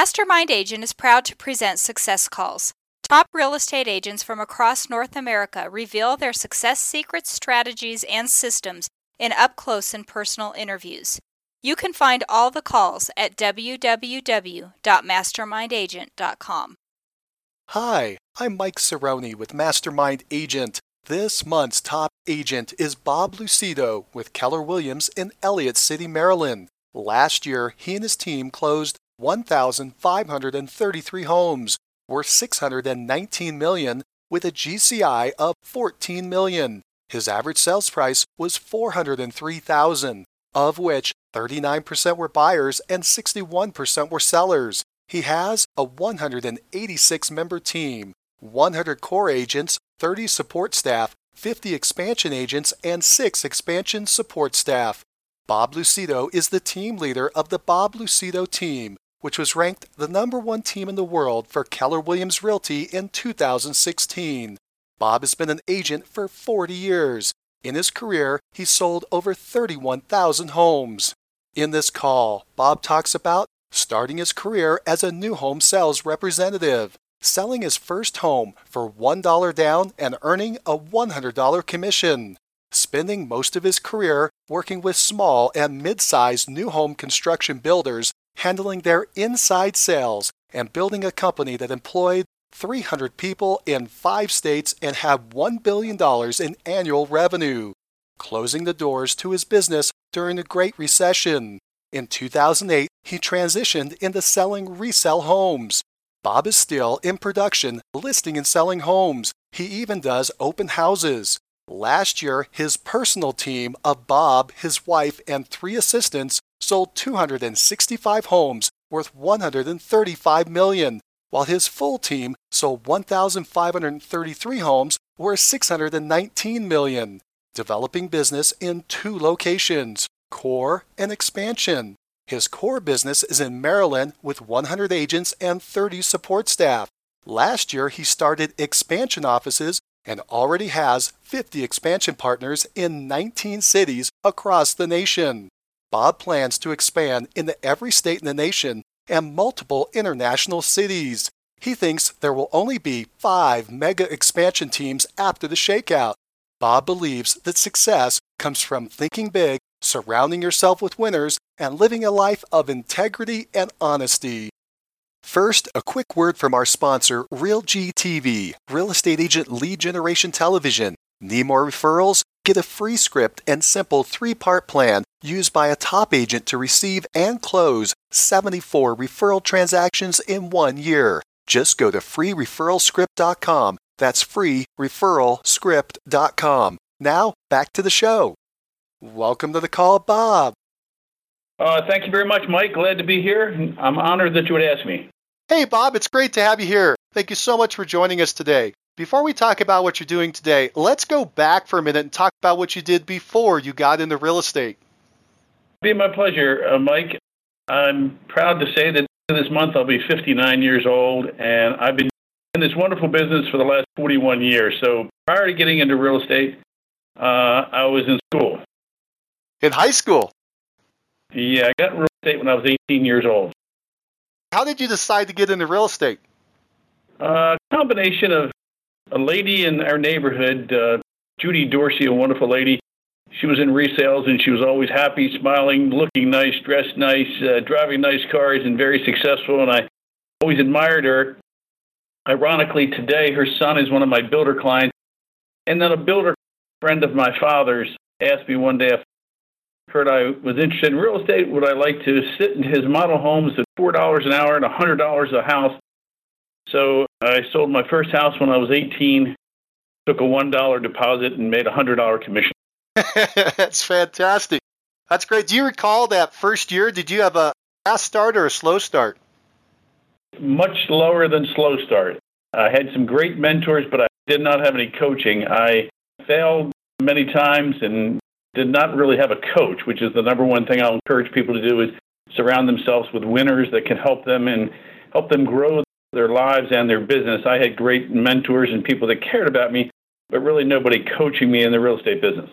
Mastermind Agent is proud to present Success Calls. Top real estate agents from across North America reveal their success secrets, strategies, and systems in up close and personal interviews. You can find all the calls at www.mastermindagent.com. Hi, I'm Mike Cerrone with Mastermind Agent. This month's top agent is Bob Lucido with Keller Williams in Ellicott City, Maryland. Last year, he and his team closed 1,533 homes worth 619 million with a GCI of 14 million. His average sales price was 403,000, of which 39% were buyers and 61% were sellers. He has a 186 member team, 100 core agents, 30 support staff, 50 expansion agents, and 6 expansion support staff. Bob Lucido is the team leader of the Bob Lucido team, which was ranked the number one team in the world for Keller Williams Realty in 2016. Bob has been an agent for 40 years. In his career, he sold over 31,000 homes. In this call, Bob talks about starting his career as a new home sales representative, selling his first home for $1 down and earning a $100 commission, spending most of his career working with small and mid sized new home construction builders handling their inside sales and building a company that employed 300 people in five states and had $1 billion in annual revenue, closing the doors to his business during the Great Recession. In 2008, he transitioned into selling resale homes. Bob is still in production, listing and selling homes. He even does open houses. Last year, his personal team of Bob, his wife, and three assistants sold 265 homes worth 135 million, while his full team sold 1,533 homes worth 619 million, developing business in two locations, core and expansion. His core business is in Maryland with 100 agents and 30 support staff. Last year, he started expansion offices and already has 50 expansion partners in 19 cities across the nation. Bob plans to expand into every state in the nation and multiple international cities. He thinks there will only be five mega expansion teams after the shakeout. Bob believes that success comes from thinking big, surrounding yourself with winners, and living a life of integrity and honesty. First, a quick word from our sponsor, RealG TV, real estate agent lead generation television. Need more referrals? Get a free script and simple three part plan used by a top agent to receive and close 74 referral transactions in one year. Just go to freereferralscript.com. That's freereferralscript.com. Now, back to the show. Welcome to the call, Bob. Uh, thank you very much, Mike. Glad to be here. I'm honored that you would ask me. Hey, Bob, it's great to have you here. Thank you so much for joining us today. Before we talk about what you're doing today, let's go back for a minute and talk about what you did before you got into real estate. It'd be my pleasure, uh, Mike. I'm proud to say that this month I'll be 59 years old, and I've been in this wonderful business for the last 41 years. So prior to getting into real estate, uh, I was in school. In high school? Yeah, I got real estate when I was 18 years old. How did you decide to get into real estate? A uh, combination of a lady in our neighborhood, uh, Judy Dorsey, a wonderful lady. She was in resales and she was always happy, smiling, looking nice, dressed nice, uh, driving nice cars, and very successful. And I always admired her. Ironically, today her son is one of my builder clients. And then a builder friend of my father's asked me one day if heard I was interested in real estate, would I like to sit in his model homes at four dollars an hour and a hundred dollars a house? So I sold my first house when I was 18, took a one dollar deposit, and made a hundred dollar commission. That's fantastic. That's great. Do you recall that first year? Did you have a fast start or a slow start? Much slower than slow start. I had some great mentors, but I did not have any coaching. I failed many times and did not really have a coach, which is the number one thing I'll encourage people to do is surround themselves with winners that can help them and help them grow their lives and their business. I had great mentors and people that cared about me, but really nobody coaching me in the real estate business.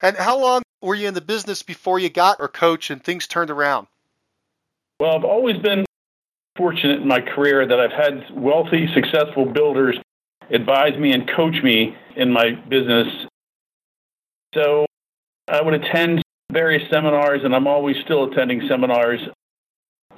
And how long were you in the business before you got a coach and things turned around? Well, I've always been fortunate in my career that I've had wealthy, successful builders advise me and coach me in my business. So I would attend various seminars, and I'm always still attending seminars.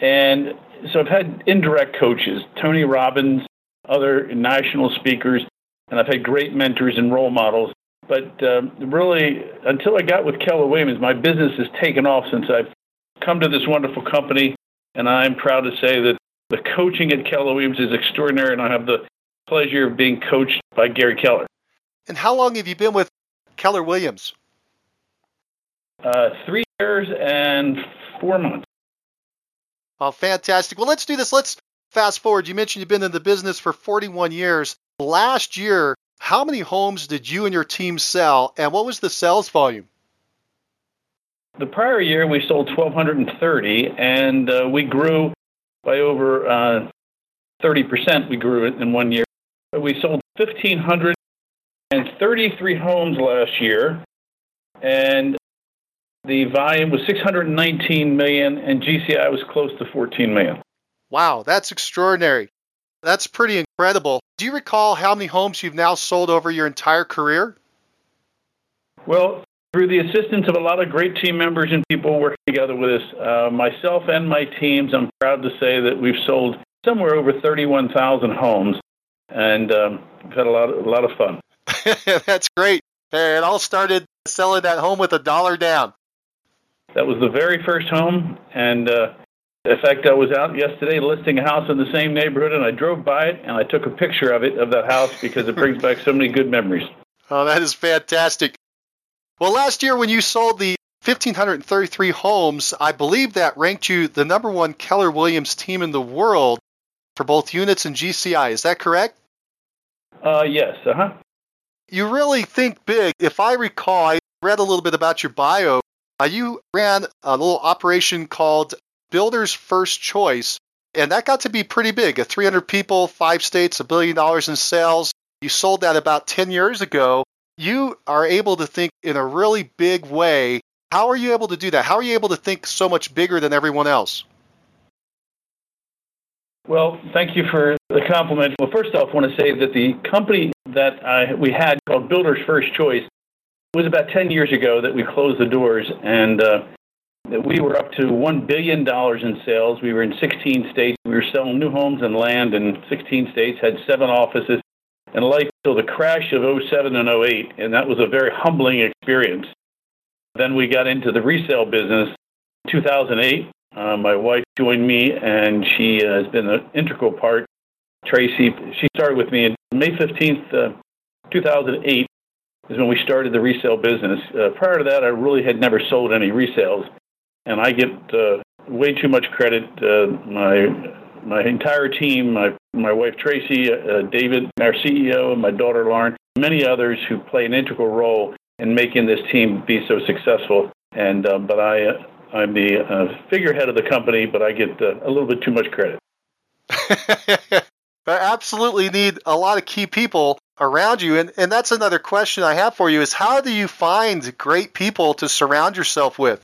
And so I've had indirect coaches, Tony Robbins, other national speakers, and I've had great mentors and role models. But um, really, until I got with Keller Williams, my business has taken off since I've come to this wonderful company. And I'm proud to say that the coaching at Keller Williams is extraordinary, and I have the pleasure of being coached by Gary Keller. And how long have you been with Keller Williams? Uh, three years and four months. Oh, fantastic. Well, let's do this. Let's fast forward. You mentioned you've been in the business for 41 years. Last year, how many homes did you and your team sell, and what was the sales volume? The prior year, we sold 1,230, and uh, we grew by over uh, 30%. We grew it in one year. We sold 1,533 homes last year, and the volume was 619 million, and GCI was close to 14 million. Wow, that's extraordinary. That's pretty incredible. Do you recall how many homes you've now sold over your entire career? Well, through the assistance of a lot of great team members and people working together with us, uh, myself and my teams, I'm proud to say that we've sold somewhere over 31,000 homes, and um, we've had a lot, of, a lot of fun. That's great. It all started selling that home with a dollar down. That was the very first home, and uh, in fact, I was out yesterday listing a house in the same neighborhood, and I drove by it and I took a picture of it of that house because it brings back so many good memories. Oh, that is fantastic. Well, last year when you sold the 1,533 homes, I believe that ranked you the number one Keller Williams team in the world for both units and GCI. Is that correct? Uh, yes. Uh huh. You really think big. If I recall, I read a little bit about your bio. Uh, you ran a little operation called Builder's First Choice, and that got to be pretty big. A 300 people, five states, a billion dollars in sales. You sold that about 10 years ago. You are able to think in a really big way. How are you able to do that? How are you able to think so much bigger than everyone else? Well, thank you for the compliment. Well, first off, I want to say that the company that I, we had called Builder's First Choice it was about 10 years ago that we closed the doors and uh, we were up to $1 billion in sales. We were in 16 states. We were selling new homes and land in 16 states, had seven offices, and life till the crash of 07 and 08. And that was a very humbling experience. Then we got into the resale business. 2008, uh, my wife joined me, and she uh, has been an integral part. Tracy, she started with me on May 15th, uh, 2008 is when we started the resale business. Uh, prior to that, I really had never sold any resales, and I get uh, way too much credit. Uh, my my entire team, my my wife Tracy, uh, David, our CEO, and my daughter Lauren, many others who play an integral role in making this team be so successful. And uh, but I uh, I'm the figurehead of the company, but I get a little bit too much credit. I absolutely need a lot of key people around you. And, and that's another question I have for you is how do you find great people to surround yourself with?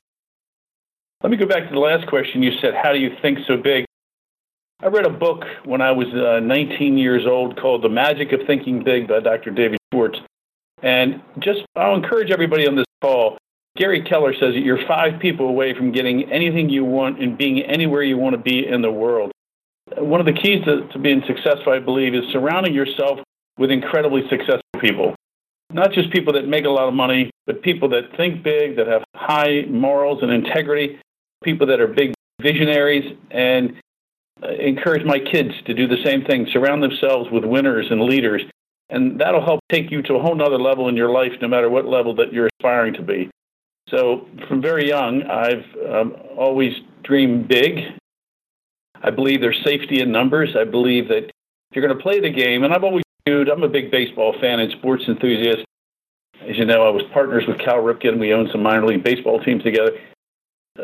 Let me go back to the last question you said, how do you think so big? I read a book when I was uh, 19 years old called The Magic of Thinking Big by Dr. David Schwartz. And just, I'll encourage everybody on this call. Gary Keller says that you're five people away from getting anything you want and being anywhere you want to be in the world. One of the keys to, to being successful, I believe, is surrounding yourself with incredibly successful people. Not just people that make a lot of money, but people that think big, that have high morals and integrity, people that are big visionaries, and uh, encourage my kids to do the same thing. Surround themselves with winners and leaders, and that'll help take you to a whole nother level in your life, no matter what level that you're aspiring to be. So, from very young, I've um, always dreamed big. I believe there's safety in numbers. I believe that if you're going to play the game, and I've always Dude, I'm a big baseball fan and sports enthusiast. As you know, I was partners with Cal Ripken. We owned some minor league baseball teams together.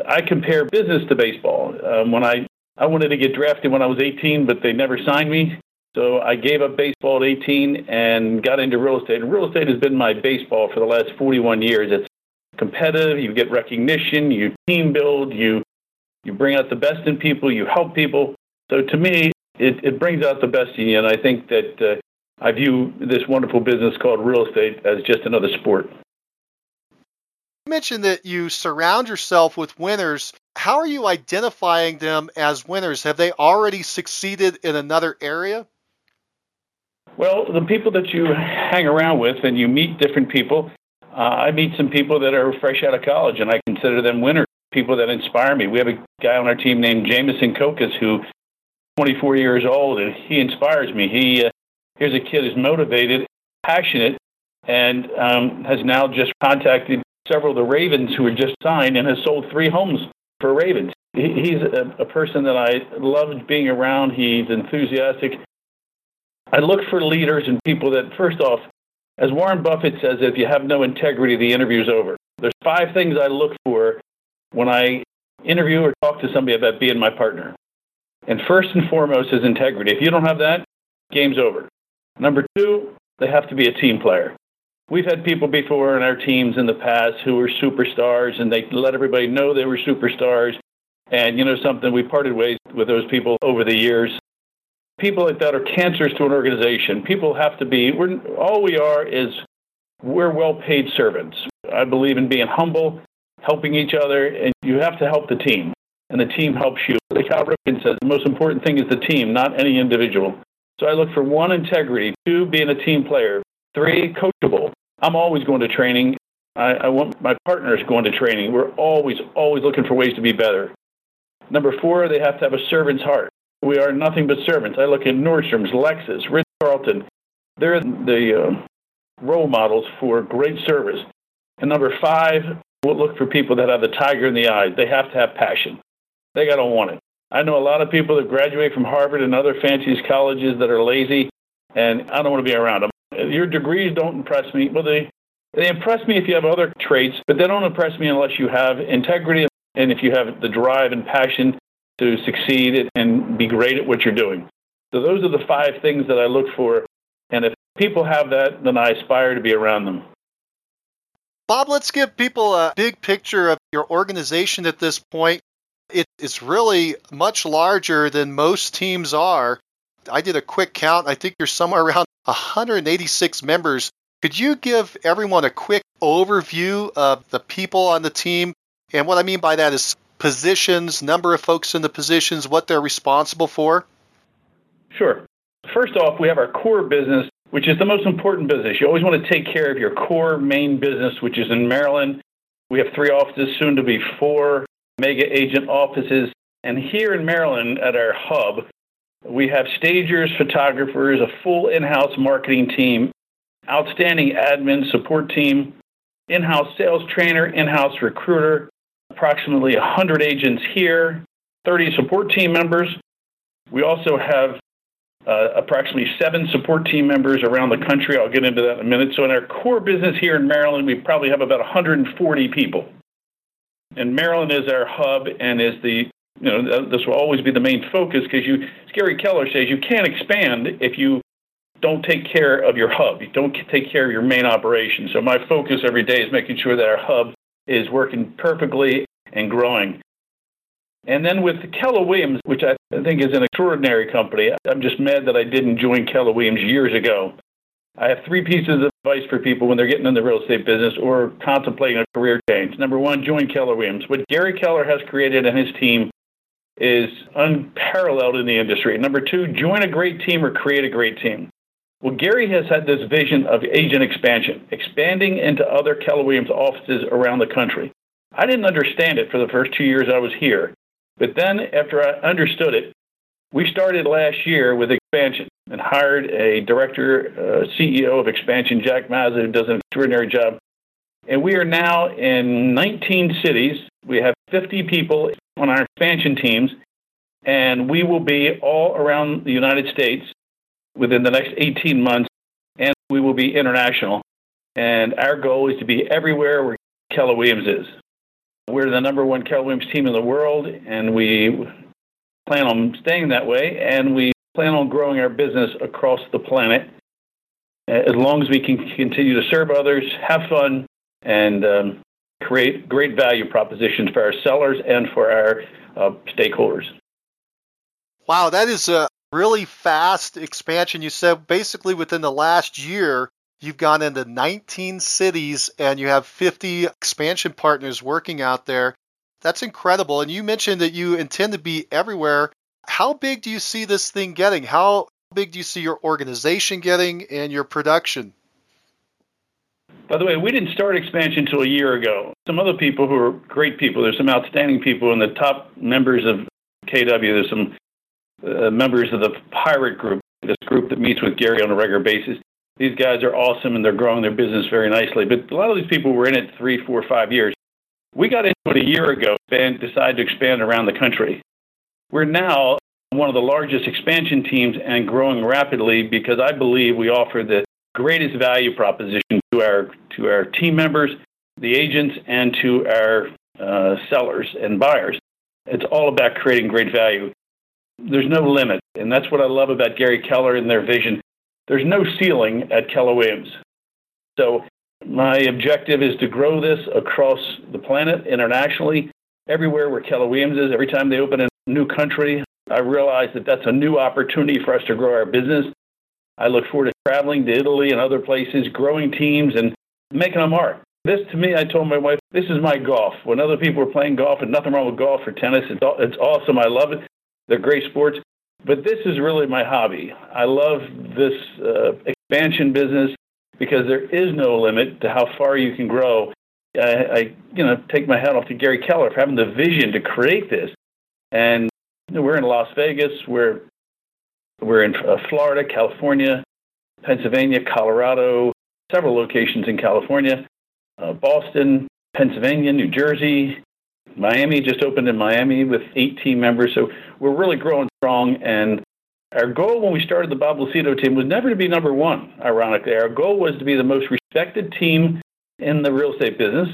I compare business to baseball. Um, when I I wanted to get drafted when I was 18, but they never signed me. So I gave up baseball at 18 and got into real estate. And real estate has been my baseball for the last 41 years. It's competitive. You get recognition. You team build. You you bring out the best in people. You help people. So to me, it, it brings out the best in you, and I think that uh, I view this wonderful business called real estate as just another sport. You mentioned that you surround yourself with winners. How are you identifying them as winners? Have they already succeeded in another area? Well, the people that you hang around with and you meet different people, uh, I meet some people that are fresh out of college and I consider them winners, people that inspire me. We have a guy on our team named Jameson Kokas who 24 years old and he inspires me. He uh, here's a kid who's motivated, passionate, and um, has now just contacted several of the Ravens who were just signed and has sold three homes for Ravens. He, he's a, a person that I loved being around. He's enthusiastic. I look for leaders and people that, first off, as Warren Buffett says, if you have no integrity, the interview's over. There's five things I look for when I interview or talk to somebody about being my partner. And first and foremost is integrity. If you don't have that, game's over. Number two, they have to be a team player. We've had people before in our teams in the past who were superstars and they let everybody know they were superstars. And you know something, we parted ways with those people over the years people like that are cancers to an organization. People have to be, we're, all we are is we're well paid servants. I believe in being humble, helping each other, and you have to help the team. And the team helps you. Like Cal Ripken says, the most important thing is the team, not any individual. So I look for one, integrity, two, being a team player, three, coachable. I'm always going to training. I, I want my partners going to training. We're always, always looking for ways to be better. Number four, they have to have a servant's heart. We are nothing but servants. I look at Nordstrom's, Lexus, Ritz Carlton. They're the uh, role models for great service. And number five, we'll look for people that have the tiger in the eyes. They have to have passion. They got to want it. I know a lot of people that graduate from Harvard and other fancy colleges that are lazy, and I don't want to be around them. Your degrees don't impress me. Well, they, they impress me if you have other traits, but they don't impress me unless you have integrity and if you have the drive and passion to succeed and be great at what you're doing. So those are the five things that I look for. And if people have that, then I aspire to be around them. Bob, let's give people a big picture of your organization at this point. It is really much larger than most teams are. I did a quick count. I think you're somewhere around 186 members. Could you give everyone a quick overview of the people on the team? And what I mean by that is positions, number of folks in the positions, what they're responsible for? Sure. First off, we have our core business, which is the most important business. You always want to take care of your core main business, which is in Maryland. We have three offices, soon to be four mega agent offices. And here in Maryland at our hub, we have stagers, photographers, a full in house marketing team, outstanding admin support team, in house sales trainer, in house recruiter, approximately 100 agents here, 30 support team members. We also have uh, approximately seven support team members around the country. I'll get into that in a minute. So, in our core business here in Maryland, we probably have about 140 people. And Maryland is our hub and is the, you know, this will always be the main focus because you, as Gary Keller says, you can't expand if you don't take care of your hub. You don't take care of your main operation. So, my focus every day is making sure that our hub is working perfectly and growing. And then with Keller Williams, which I think is an extraordinary company, I'm just mad that I didn't join Keller Williams years ago. I have three pieces of advice for people when they're getting in the real estate business or contemplating a career change. Number one, join Keller Williams. What Gary Keller has created and his team is unparalleled in the industry. Number two, join a great team or create a great team. Well, Gary has had this vision of agent expansion, expanding into other Keller Williams offices around the country. I didn't understand it for the first two years I was here. But then, after I understood it, we started last year with expansion and hired a director, uh, CEO of expansion, Jack Mazza, who does an extraordinary job. And we are now in 19 cities. We have 50 people on our expansion teams, and we will be all around the United States within the next 18 months, and we will be international. And our goal is to be everywhere where Keller Williams is. We're the number one Keller Williams team in the world, and we plan on staying that way, and we plan on growing our business across the planet as long as we can continue to serve others, have fun, and um, create great value propositions for our sellers and for our uh, stakeholders. Wow, that is a really fast expansion. You said basically within the last year, you've gone into 19 cities and you have 50 expansion partners working out there. That's incredible. And you mentioned that you intend to be everywhere. How big do you see this thing getting? How big do you see your organization getting and your production? By the way, we didn't start expansion until a year ago. Some other people who are great people, there's some outstanding people in the top members of KW. There's some uh, members of the Pirate Group, this group that meets with Gary on a regular basis. These guys are awesome and they're growing their business very nicely. But a lot of these people were in it three, four, five years. We got into it a year ago and decided to expand around the country. We're now one of the largest expansion teams and growing rapidly because I believe we offer the greatest value proposition to our to our team members, the agents, and to our uh, sellers and buyers. It's all about creating great value. There's no limit, and that's what I love about Gary Keller and their vision. There's no ceiling at Keller Williams. So my objective is to grow this across the planet internationally, everywhere where Keller Williams is. Every time they open a new country, I realize that that's a new opportunity for us to grow our business. I look forward to traveling to Italy and other places, growing teams, and making a mark. This, to me, I told my wife, this is my golf. When other people are playing golf, and nothing wrong with golf or tennis, it's, it's awesome. I love it. They're great sports. But this is really my hobby. I love this uh, expansion business because there is no limit to how far you can grow. I, I, you know, take my hat off to Gary Keller for having the vision to create this. And we're in Las Vegas. We're we're in uh, Florida, California, Pennsylvania, Colorado, several locations in California, uh, Boston, Pennsylvania, New Jersey, Miami just opened in Miami with 18 members. So we're really growing strong. And our goal when we started the Bob Lucido team was never to be number one, ironically. Our goal was to be the most respected team in the real estate business.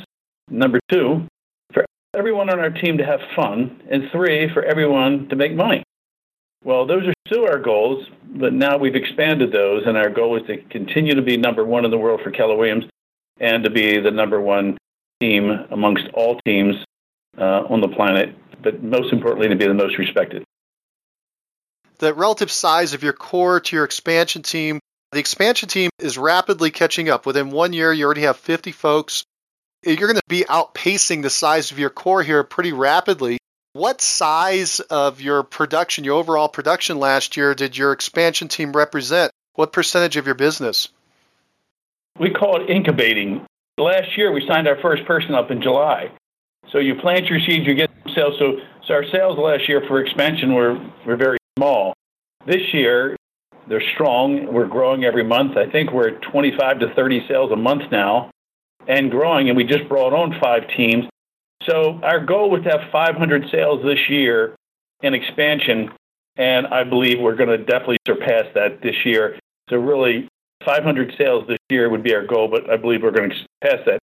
Number two, for everyone on our team to have fun. And three, for everyone to make money. Well, those are still our goals, but now we've expanded those, and our goal is to continue to be number one in the world for Keller Williams and to be the number one team amongst all teams uh, on the planet, but most importantly, to be the most respected. The relative size of your core to your expansion team, the expansion team is rapidly catching up. Within one year, you already have 50 folks. You're going to be outpacing the size of your core here pretty rapidly. What size of your production, your overall production last year, did your expansion team represent? What percentage of your business? We call it incubating. Last year, we signed our first person up in July. So you plant your seeds, you get sales. So, so our sales last year for expansion were, were very small. This year, they're strong. We're growing every month. I think we're at 25 to 30 sales a month now and growing. And we just brought on five teams. So our goal was to have 500 sales this year in expansion. And I believe we're going to definitely surpass that this year. So really, 500 sales this year would be our goal, but I believe we're going to surpass that.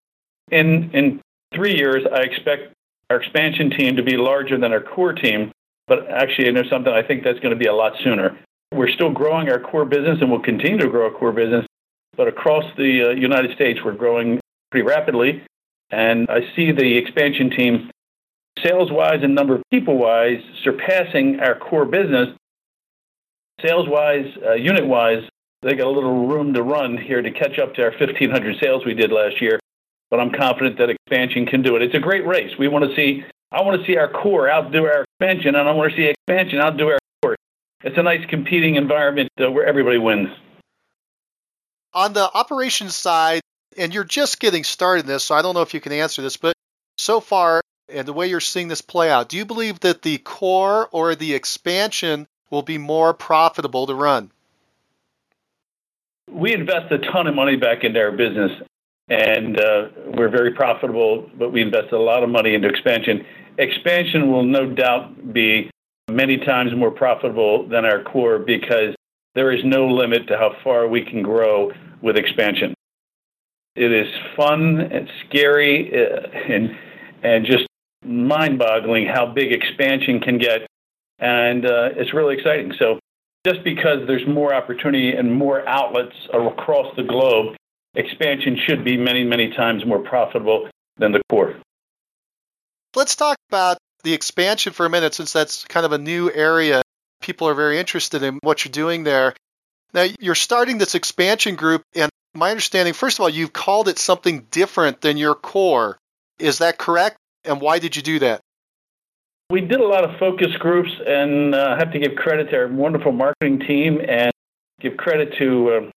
In, in three years, I expect our expansion team to be larger than our core team. But actually, and there's something I think that's going to be a lot sooner. We're still growing our core business and we'll continue to grow our core business. But across the uh, United States, we're growing pretty rapidly. And I see the expansion team, sales wise and number of people wise, surpassing our core business. Sales wise, uh, unit wise, they got a little room to run here to catch up to our 1,500 sales we did last year but I'm confident that expansion can do it. It's a great race. We want to see, I want to see our core outdo our expansion, and I want to see expansion outdo our core. It's a nice competing environment uh, where everybody wins. On the operations side, and you're just getting started in this, so I don't know if you can answer this, but so far, and the way you're seeing this play out, do you believe that the core or the expansion will be more profitable to run? We invest a ton of money back into our business and uh, we're very profitable, but we invest a lot of money into expansion. Expansion will no doubt be many times more profitable than our core because there is no limit to how far we can grow with expansion. It is fun and scary uh, and and just mind-boggling how big expansion can get, and uh, it's really exciting. So just because there's more opportunity and more outlets across the globe expansion should be many, many times more profitable than the core. Let's talk about the expansion for a minute since that's kind of a new area. people are very interested in what you're doing there. Now, you're starting this expansion group, and my understanding, first of all, you've called it something different than your core. Is that correct? And why did you do that? We did a lot of focus groups, and uh, I have to give credit to our wonderful marketing team and give credit to uh,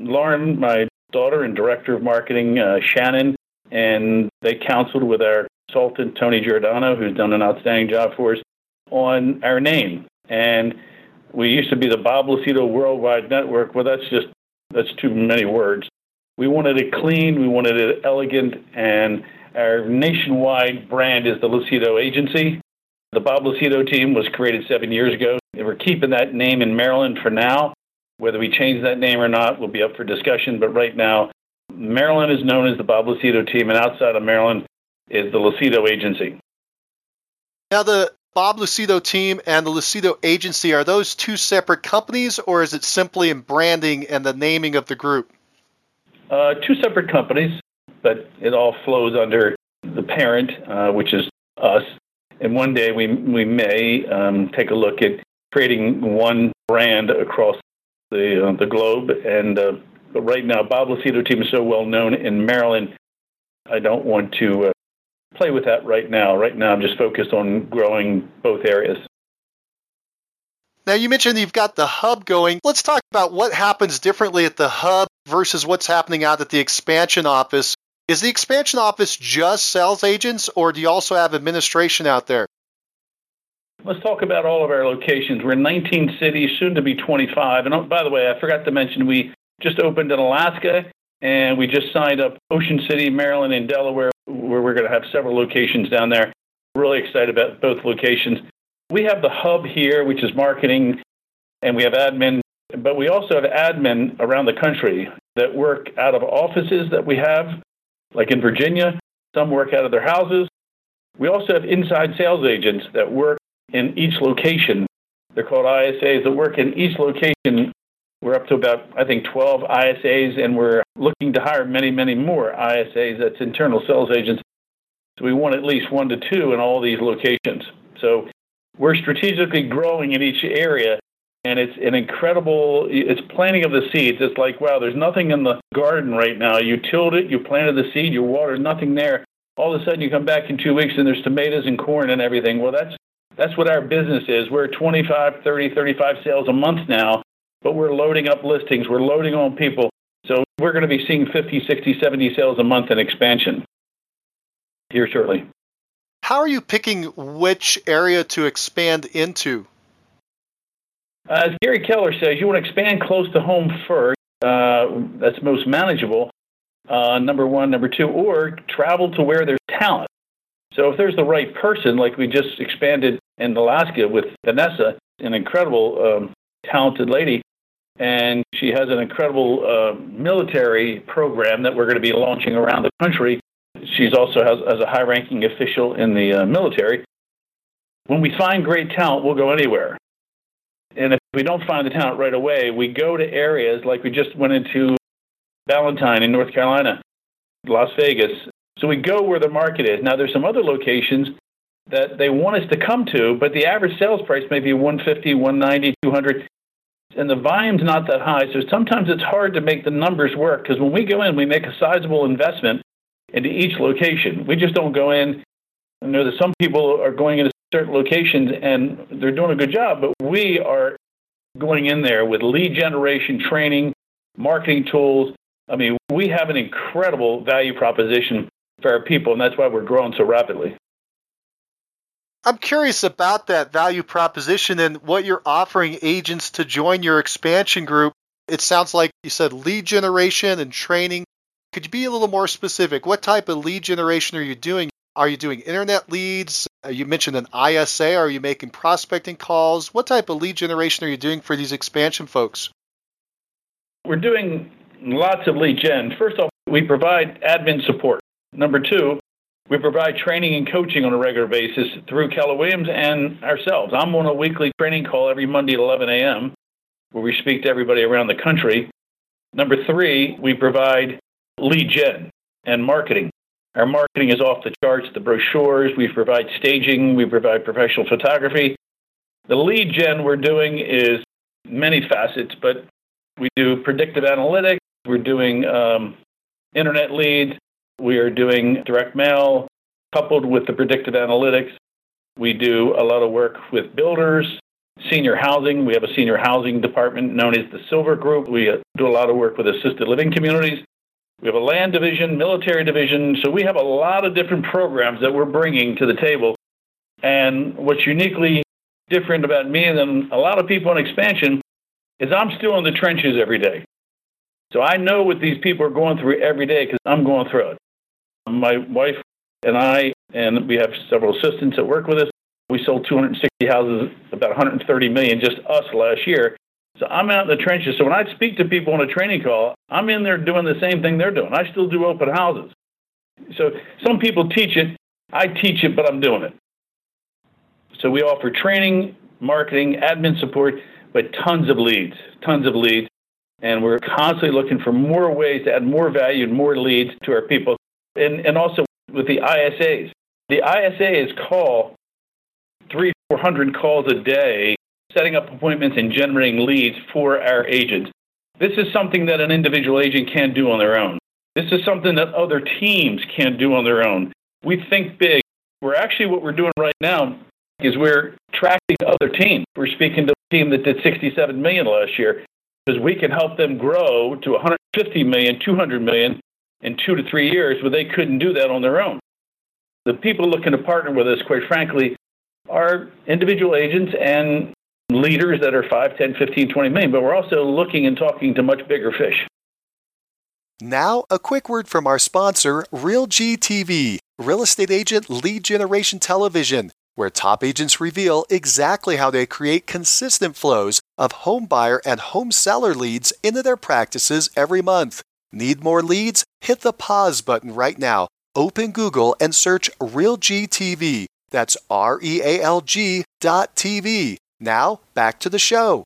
Lauren, my daughter and director of marketing, uh, Shannon, and they counseled with our consultant, Tony Giordano, who's done an outstanding job for us, on our name. And we used to be the Bob Lucido Worldwide Network. Well, that's just that's too many words. We wanted it clean, we wanted it elegant, and our nationwide brand is the Lucido Agency. The Bob Lucido team was created seven years ago. We're keeping that name in Maryland for now. Whether we change that name or not will be up for discussion, but right now, Maryland is known as the Bob Lucido team, and outside of Maryland is the Lucido Agency. Now, the Bob Lucido team and the Lucido agency, are those two separate companies or is it simply in branding and the naming of the group? Uh, two separate companies, but it all flows under the parent, uh, which is us. And one day we, we may um, take a look at creating one brand across the, uh, the globe. And uh, but right now, Bob Lucido team is so well known in Maryland, I don't want to uh, play with that right now. Right now, I'm just focused on growing both areas. Now, you mentioned you've got the hub going. Let's talk about what happens differently at the hub versus what's happening out at the expansion office. Is the expansion office just sales agents, or do you also have administration out there? Let's talk about all of our locations. We're in 19 cities, soon to be 25. And oh, by the way, I forgot to mention we just opened in Alaska and we just signed up Ocean City, Maryland, and Delaware where we're going to have several locations down there. Really excited about both locations. We have the hub here, which is marketing, and we have admin, but we also have admin around the country that work out of offices that we have, like in Virginia. Some work out of their houses. We also have inside sales agents that work in each location. They're called ISAs that work in each location. We're up to about, I think, 12 ISAs, and we're looking to hire many, many more ISAs, that's internal sales agents. So we want at least one to two in all these locations. So we're strategically growing in each area, and it's an incredible, it's planting of the seeds. It's like, wow, there's nothing in the garden right now. You tilled it, you planted the seed, you watered, nothing there. All of a sudden you come back in two weeks and there's tomatoes and corn and everything. Well, that's, that's what our business is. We're 25, 30, 35 sales a month now, but we're loading up listings. We're loading on people. So we're going to be seeing 50, 60, 70 sales a month in expansion here shortly. How are you picking which area to expand into? As Gary Keller says, you want to expand close to home first. Uh, that's most manageable. Uh, number one, number two, or travel to where there's talent. So if there's the right person, like we just expanded in Alaska with Vanessa, an incredible, um, talented lady, and she has an incredible uh, military program that we're going to be launching around the country. She's also has as a high-ranking official in the uh, military. When we find great talent, we'll go anywhere. And if we don't find the talent right away, we go to areas like we just went into Valentine in North Carolina, Las Vegas. So we go where the market is. Now there's some other locations that they want us to come to, but the average sales price may be 150, 190, 200 and the volume's not that high. So sometimes it's hard to make the numbers work because when we go in, we make a sizable investment into each location. We just don't go in. I know that some people are going into certain locations and they're doing a good job, but we are going in there with lead generation training, marketing tools. I mean, we have an incredible value proposition for our people, and that's why we're growing so rapidly. I'm curious about that value proposition and what you're offering agents to join your expansion group. It sounds like you said lead generation and training. Could you be a little more specific? What type of lead generation are you doing? Are you doing internet leads? Uh, you mentioned an ISA. Are you making prospecting calls? What type of lead generation are you doing for these expansion folks? We're doing lots of lead gen. First off, we provide admin support. Number two, we provide training and coaching on a regular basis through Keller Williams and ourselves. I'm on a weekly training call every Monday at 11 a.m. where we speak to everybody around the country. Number three, we provide lead gen and marketing. Our marketing is off the charts, the brochures, we provide staging, we provide professional photography. The lead gen we're doing is many facets, but we do predictive analytics, we're doing um, internet leads, we are doing direct mail coupled with the predictive analytics. We do a lot of work with builders, senior housing. We have a senior housing department known as the Silver Group. We uh, do a lot of work with assisted living communities. We have a land division, military division. So we have a lot of different programs that we're bringing to the table. And what's uniquely different about me than a lot of people in expansion is I'm still in the trenches every day. So I know what these people are going through every day because I'm going through it. My wife and I, and we have several assistants that work with us, we sold 260 houses, about 130 million just us last year. So I'm out in the trenches. So when I speak to people on a training call, I'm in there doing the same thing they're doing. I still do open houses. So some people teach it. I teach it, but I'm doing it. So we offer training, marketing, admin support, but tons of leads, tons of leads. And we're constantly looking for more ways to add more value and more leads to our people. And, and also with the ISAs. The ISAs call three, 400 calls a day, setting up appointments and generating leads for our agents. This is something that an individual agent can't do on their own. This is something that other teams can't do on their own. We think big. We're actually, what we're doing right now is we're tracking other teams. We're speaking to a team that did 67 million last year because we can help them grow to 150 million, 200 million in two to three years, but they couldn't do that on their own. The people looking to partner with us, quite frankly, are individual agents and leaders that are 5, 10, 15, 20 million, but we're also looking and talking to much bigger fish. Now, a quick word from our sponsor, RealG TV, real estate agent lead generation television, where top agents reveal exactly how they create consistent flows of home buyer and home seller leads into their practices every month. Need more leads? Hit the pause button right now. Open Google and search RealG TV that's R E A L G dot TV. Now, back to the show.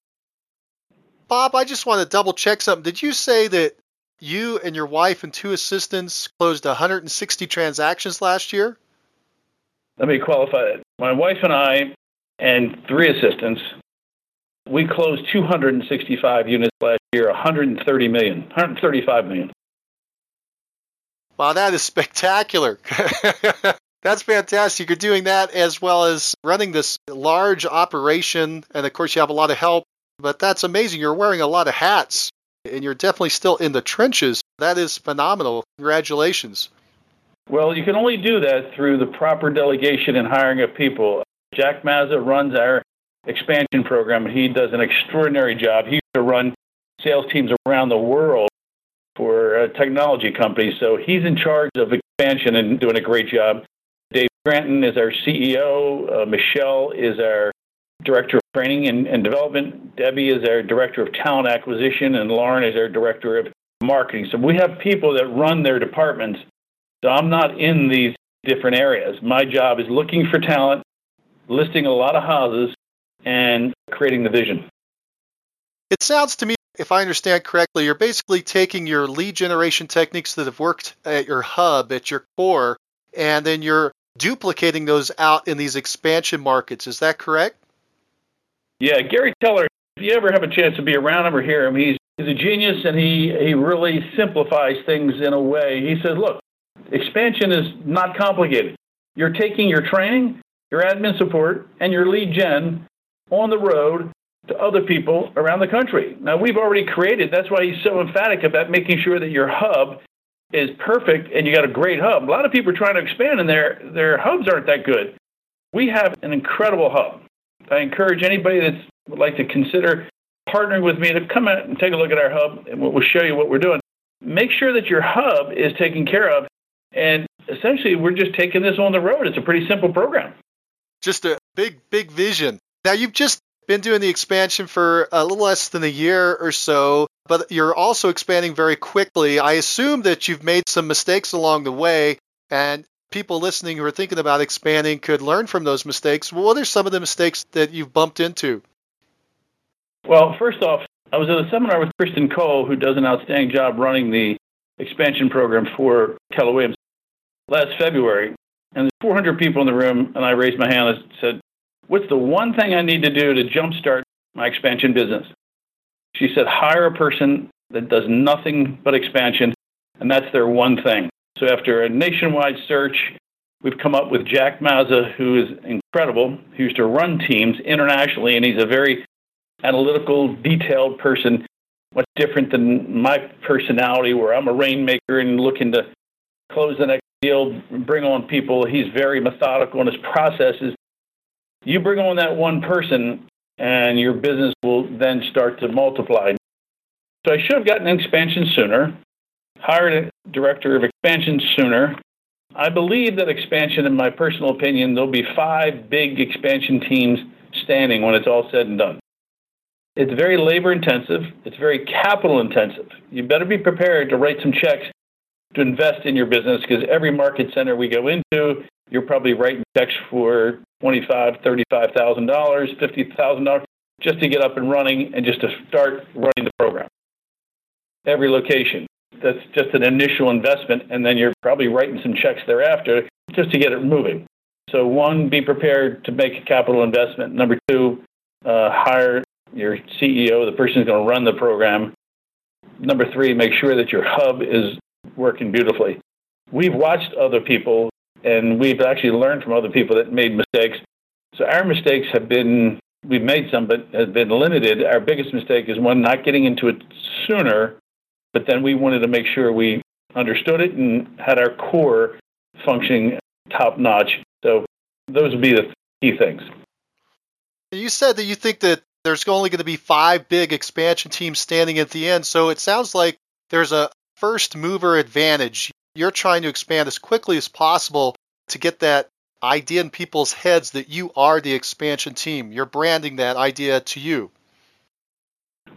Bob, I just want to double check something. Did you say that you and your wife and two assistants closed 160 transactions last year? Let me qualify that. My wife and I and three assistants, we closed 265 units last year, 130 million, 135 million. Wow, that is spectacular. That's fantastic. You're doing that as well as running this large operation. And of course, you have a lot of help, but that's amazing. You're wearing a lot of hats and you're definitely still in the trenches. That is phenomenal. Congratulations. Well, you can only do that through the proper delegation and hiring of people. Jack Mazza runs our expansion program, he does an extraordinary job. He used to run sales teams around the world for uh, technology companies, so he's in charge of expansion and doing a great job. Dave Granton is our CEO. Uh, Michelle is our Director of Training and, and, Development. Debbie is our Director of Talent Acquisition, and Lauren is our Director of Marketing. So we have people that run their departments. So I'm not in these different areas. My job is looking for talent, listing a lot of houses, and creating the vision. It sounds to me, if I understand correctly, you're basically taking your lead generation techniques that have worked at your hub, at your core, and then you're duplicating those out in these expansion markets. Is that correct? Yeah, Gary Keller, if you ever have a chance to be around him or hear him, he's, he's a genius and he, he really simplifies things in a way. He says, look, expansion is not complicated. You're taking your training, your admin support, and your lead gen on the road to other people around the country. Now, we've already created, that's why he's so emphatic about making sure that your hub is perfect and you got a great hub. A lot of people are trying to expand and their their hubs aren't that good. We have an incredible hub. I encourage anybody that would like to consider partnering with me to come out and take a look at our hub and we'll show you what we're doing. Make sure that your hub is taken care of and essentially we're just taking this on the road. It's a pretty simple program. Just a big big vision. Now you've just been doing the expansion for a little less than a year or so but you're also expanding very quickly. I assume that you've made some mistakes along the way, and people listening who are thinking about expanding could learn from those mistakes. What are some of the mistakes that you've bumped into? Well, first off, I was at a seminar with Kristan Cole, who does an outstanding job running the expansion program for Keller Williams last February. And there's 400 people in the room, and I raised my hand and said, What's the one thing I need to do to jumpstart my expansion business? She said, Hire a person that does nothing but expansion, and that's their one thing. So after a nationwide search, we've come up with Jack Mazza, who is incredible. He used to run teams internationally, and he's a very analytical, detailed person, much different than my personality, where I'm a rainmaker and looking to close the next deal, bring on people. He's very methodical in his processes. You bring on that one person, and your business will then start to multiply. So I should have gotten an expansion sooner, hired a director of expansion sooner. I believe that expansion, in my personal opinion, there'll be five big expansion teams standing when it's all said and done. It's very labor intensive, it's very capital intensive. You better be prepared to write some checks to invest in your business because every market center we go into, you're probably writing checks for twenty-five, thirty-five thousand dollars, fifty thousand dollars, just to get up and running and just to start running the program. Every location. That's just an initial investment, and then you're probably writing some checks thereafter just to get it moving. So, one, be prepared to make a capital investment. Number two, uh, hire your CEO, the person who's going to run the program. Number three, make sure that your hub is working beautifully. We've watched other people and we've actually learned from other people that made mistakes. So our mistakes have been, we've made some, but have been limited. Our biggest mistake is one, not getting into it sooner, but then we wanted to make sure we understood it and had our core functioning top notch. So those would be the key things. You said that you think that there's only going to be five big expansion teams standing at the end. So it sounds like there's a first mover advantage. You're trying to expand as quickly as possible to get that idea in people's heads that you are the expansion team. You're branding that idea to you.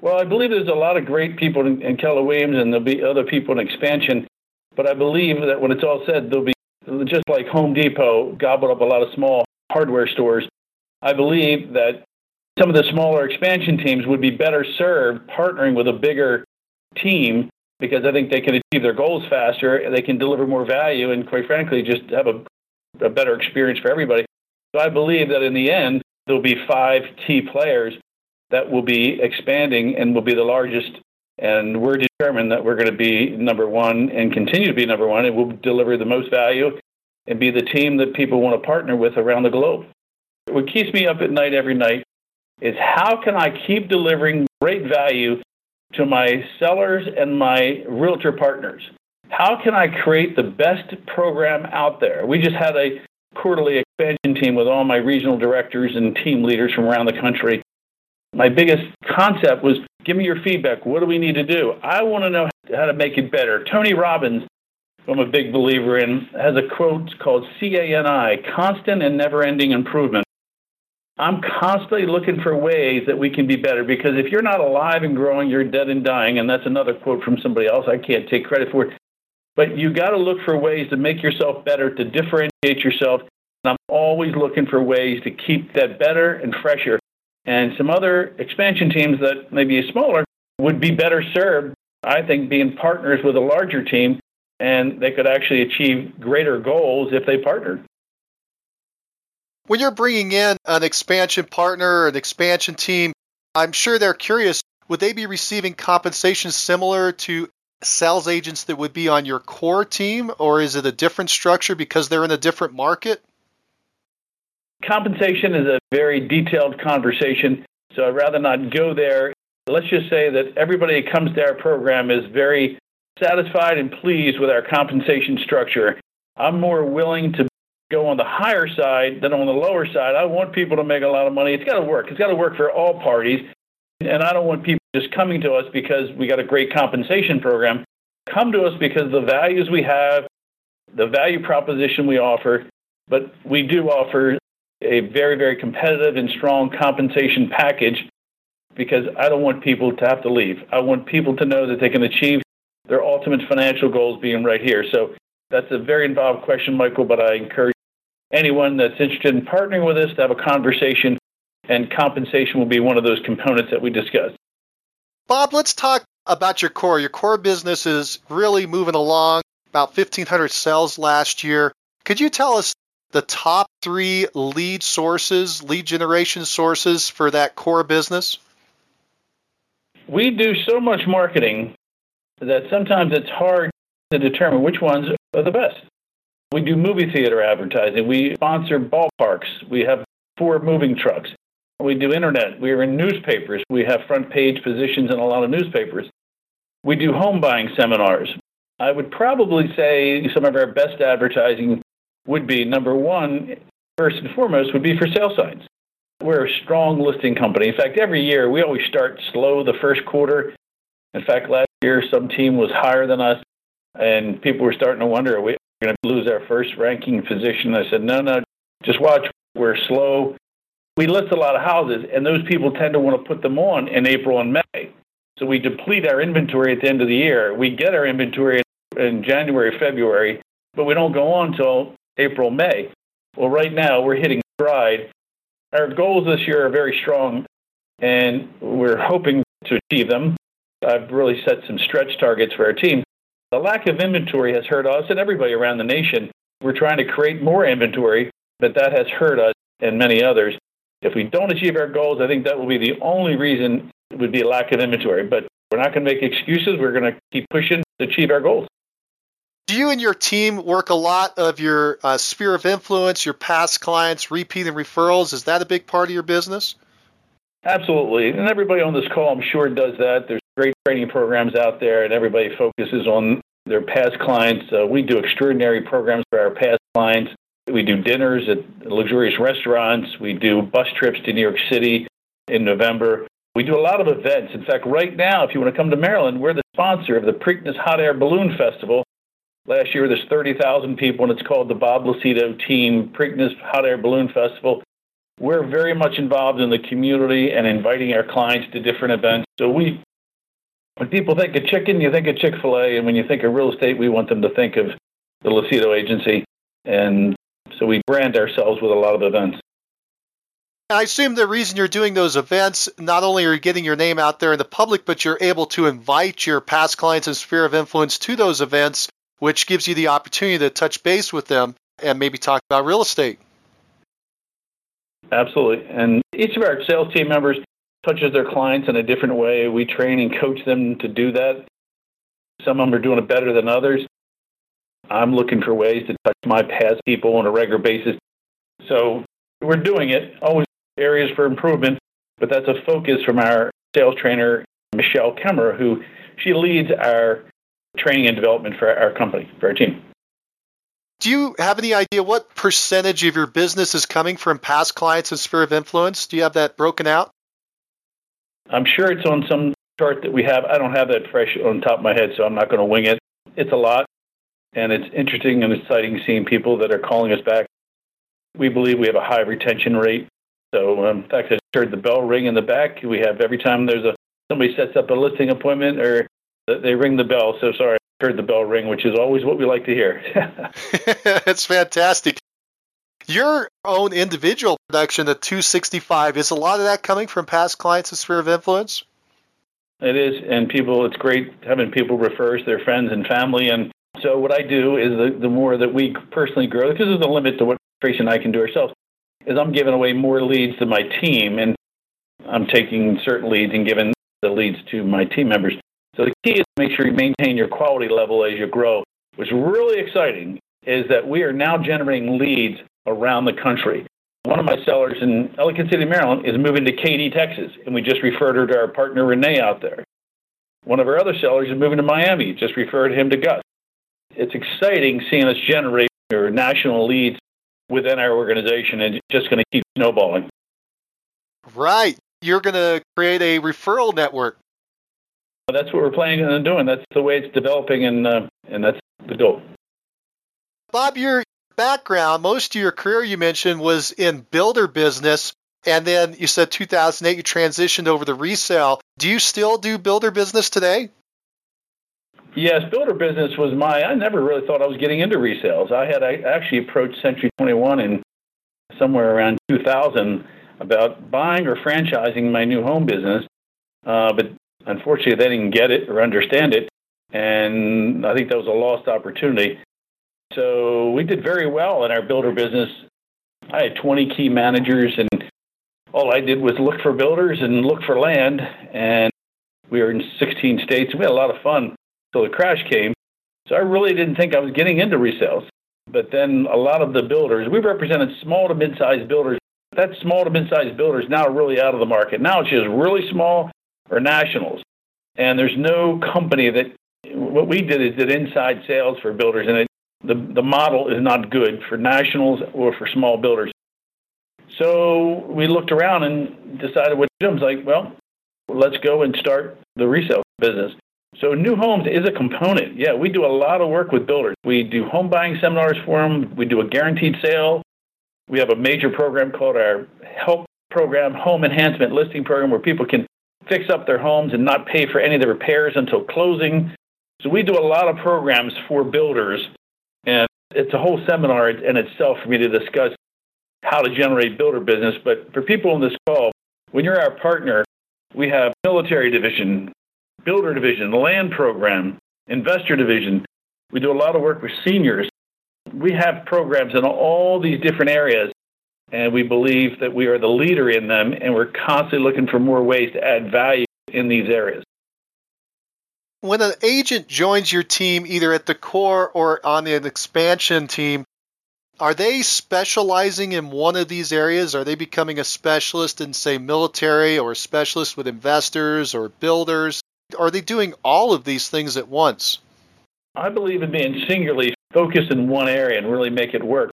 Well, I believe there's a lot of great people in, in Keller Williams, and there'll be other people in expansion. But I believe that when it's all said, there'll be just like Home Depot gobbled up a lot of small hardware stores. I believe that some of the smaller expansion teams would be better served partnering with a bigger team because I think they can achieve their goals faster they can deliver more value and, quite frankly, just have a, a better experience for everybody. So I believe that in the end, there'll be five key players that will be expanding and will be the largest. And we're determined that we're going to be number one and continue to be number one. and will deliver the most value and be the team that people want to partner with around the globe. What keeps me up at night every night is how can I keep delivering great value to my sellers and my realtor partners? How can I create the best program out there? We just had a quarterly expansion team with all my regional directors and team leaders from around the country. My biggest concept was give me your feedback. What do we need to do? I want to know how to make it better. Tony Robbins, I'm a big believer in, has a quote called CANI, constant and never ending improvement. I'm constantly looking for ways that we can be better because if you're not alive and growing, you're dead and dying. And that's another quote from somebody else. I can't take credit for it. But you got to look for ways to make yourself better, to differentiate yourself. And I'm always looking for ways to keep that better and fresher. And some other expansion teams that maybe are smaller would be better served, I think, being partners with a larger team, and they could actually achieve greater goals if they partnered. When you're bringing in an expansion partner, an expansion team, I'm sure they're curious would they be receiving compensation similar to sales agents that would be on your core team, or is it a different structure because they're in a different market? Compensation is a very detailed conversation, so I'd rather not go there. Let's just say that everybody that comes to our program is very satisfied and pleased with our compensation structure. I'm more willing to go on the higher side than on the lower side. I want people to make a lot of money. It's got to work. It's got to work for all parties. And I don't want people just coming to us because we got a great compensation program. Come to us because the values we have, the value proposition we offer, but we do offer a very, very competitive and strong compensation package because I don't want people to have to leave. I want people to know that they can achieve their ultimate financial goals being right here. So that's a very involved question, Michael, but I encourage anyone that's interested in partnering with us to have a conversation, and compensation will be one of those components that we discuss. Bob, let's talk about your core. Your core business is really moving along, about 1,500 sales last year. Could you tell us the top three lead sources, lead generation sources for that core business? We do so much marketing that sometimes it's hard to determine which ones are the best. We do movie theater advertising. We sponsor ballparks. We have four moving trucks. We do internet. We are in newspapers. We have front page positions in a lot of newspapers. We do home buying seminars. I would probably say some of our best advertising would be number one, first and foremost, would be for sale signs. We're a strong listing company. In fact, every year we always start slow the first quarter. In fact, last year some team was higher than us, and people were starting to wonder, are we going to lose our first ranking position? I said, no, no, just watch. We're slow. We list a lot of houses, and those people tend to want to put them on in April and May. So we deplete our inventory at the end of the year. We get our inventory in January, February, but we don't go on until April, May. Well, right now we're hitting stride. Our goals this year are very strong, and we're hoping to achieve them. I've really set some stretch targets for our team. The lack of inventory has hurt us and everybody around the nation. We're trying to create more inventory, but that has hurt us and many others. If we don't achieve our goals, I think that will be the only reason it would be a lack of inventory. But we're not going to make excuses. We're going to keep pushing to achieve our goals. Do you and your team work a lot of your uh, sphere of influence, your past clients, repeat and referrals? Is that a big part of your business? Absolutely. And everybody on this call, I'm sure, does that. There's great training programs out there, and everybody focuses on their past clients. Uh, we do extraordinary programs for our past clients. We do dinners at luxurious restaurants. We do bus trips to New York City in November. We do a lot of events. In fact, right now, if you want to come to Maryland, we're the sponsor of the Preakness Hot Air Balloon Festival. Last year, there's 30,000 people, and it's called the Bob Lucido Team Preakness Hot Air Balloon Festival. We're very much involved in the community and inviting our clients to different events. So we, when people think of chicken, you think of Chick Fil A, and when you think of real estate, we want them to think of the Lucido Agency, and so we brand ourselves with a lot of events. I assume the reason you're doing those events, not only are you getting your name out there in the public, but you're able to invite your past clients and sphere of influence to those events which gives you the opportunity to touch base with them and maybe talk about real estate. Absolutely. And each of our sales team members touches their clients in a different way. We train and coach them to do that. Some of them are doing it better than others. I'm looking for ways to touch my past people on a regular basis. So we're doing it, always areas for improvement, but that's a focus from our sales trainer, Michelle Kemmer, who she leads our training and development for our company, for our team. Do you have any idea what percentage of your business is coming from past clients and sphere of influence? Do you have that broken out? I'm sure it's on some chart that we have. I don't have that fresh on top of my head, so I'm not going to wing it. It's a lot, and it's interesting and exciting seeing people that are calling us back. We believe we have a high retention rate. So, um, in fact, I heard the bell ring in the back. We have every time there's a somebody sets up a listing appointment or they ring the bell. So sorry, I heard the bell ring, which is always what we like to hear. It's fantastic. Your own individual production, the 265, is a lot of that coming from past clients of Sphere of Influence? It is, and people, it's great having people refer to their friends and family. And so what I do is the, the more that we personally grow, because there's a limit to what Tracy and I can do ourselves, is I'm giving away more leads to my team, and I'm taking certain leads and giving the leads to my team members. So the key is to make sure you maintain your quality level as you grow. What's really exciting is that we are now generating leads around the country. One of my sellers in Ellicott City, Maryland, is moving to Katy, Texas, and we just referred her to our partner Renee out there. One of our other sellers is moving to Miami, just referred him to Gus. It's exciting seeing us generate our national leads within our organization, and just going to keep snowballing. Right. You're going to create a referral network that's what we're planning on doing. That's the way it's developing, and uh, and that's the goal. Bob, your background, most of your career you mentioned was in builder business, and then you said 2008 you transitioned over to resale. Do you still do builder business today? Yes, builder business was my. I never really thought I was getting into resales. I had I actually approached Century 21 in somewhere around 2000 about buying or franchising my new home business, uh, but Unfortunately, they didn't get it or understand it, and I think that was a lost opportunity. So we did very well in our builder business. I had 20 key managers, and all I did was look for builders and look for land. And we were in 16 states, we had a lot of fun until the crash came. So I really didn't think I was getting into resales. But then a lot of the builders, we represented small to mid-sized builders. That small to mid-sized builders now really out of the market. Now it's just really small or nationals. And there's no company that what we did is did inside sales for builders, and it, the the model is not good for nationals or for small builders. So we looked around and decided what to do. I was like, well, let's go and start the resale business. So new homes is a component. Yeah, we do a lot of work with builders. We do home buying seminars for them. We do a guaranteed sale. We have a major program called our Help Program, Home Enhancement Listing Program, where people can fix up their homes and not pay for any of the repairs until closing. So we do a lot of programs for builders, it's a whole seminar in itself for me to discuss how to generate builder business. But for people on this call, when you're our partner, we have military division, builder division, land program, investor division. We do a lot of work with seniors. We have programs in all these different areas, and we believe that we are the leader in them, and we're constantly looking for more ways to add value in these areas. When an agent joins your team, either at the core or on an expansion team, are they specializing in one of these areas? Are they becoming a specialist in, say, military or a specialist with investors or builders? Are they doing all of these things at once? I believe in being singularly focused in one area and really make it work.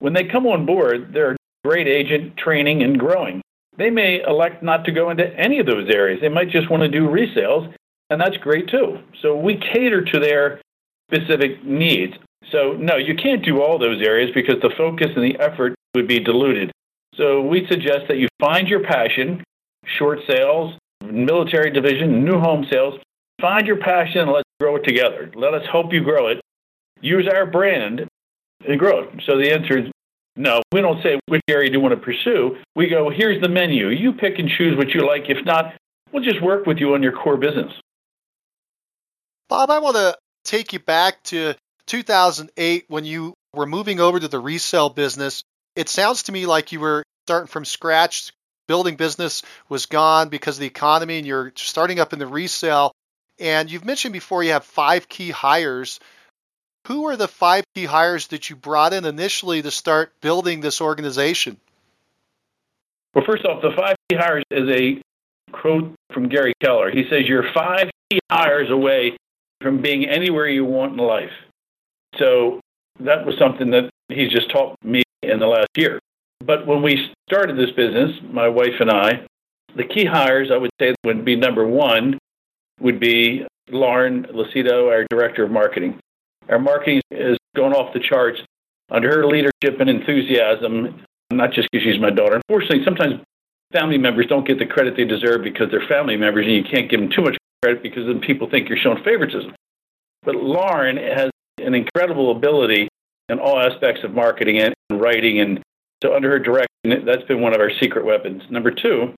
When they come on board, they're a great agent training and growing. They may elect not to go into any of those areas. They might just want to do resales, and that's great too. So we cater to their specific needs. So, no, you can't do all those areas because the focus and the effort would be diluted. So, we suggest that you find your passion, short sales, military division, new home sales. Find your passion and let's grow it together. Let us help you grow it. Use our brand and grow it. So the answer is no. We don't say which area do you want to pursue. We go, here's the menu. You pick and choose what you like. If not, we'll just work with you on your core business. Bob, I want to take you back to 2008 when you were moving over to the resale business. It sounds to me like you were starting from scratch, building business was gone because of the economy and you're starting up in the resale. And you've mentioned before you have five key hires. Who are the five key hires that you brought in initially to start building this organization? Well, first off, the five key hires is a quote from Gary Keller. He says, You're five key hires away from being anywhere you want in life. So that was something that he's just taught me in the last year. But when we started this business, my wife and I, the key hires I would say would be number one would be Lauren Lucido, our director of marketing. Our marketing is going off the charts under her leadership and enthusiasm, not just because she's my daughter. Unfortunately, sometimes family members don't get the credit they deserve because they're family members, and you can't give them too much credit because then people think you're showing favoritism. But Lauren has an incredible ability in all aspects of marketing and writing and so under her direction, that's been one of our secret weapons. Number two,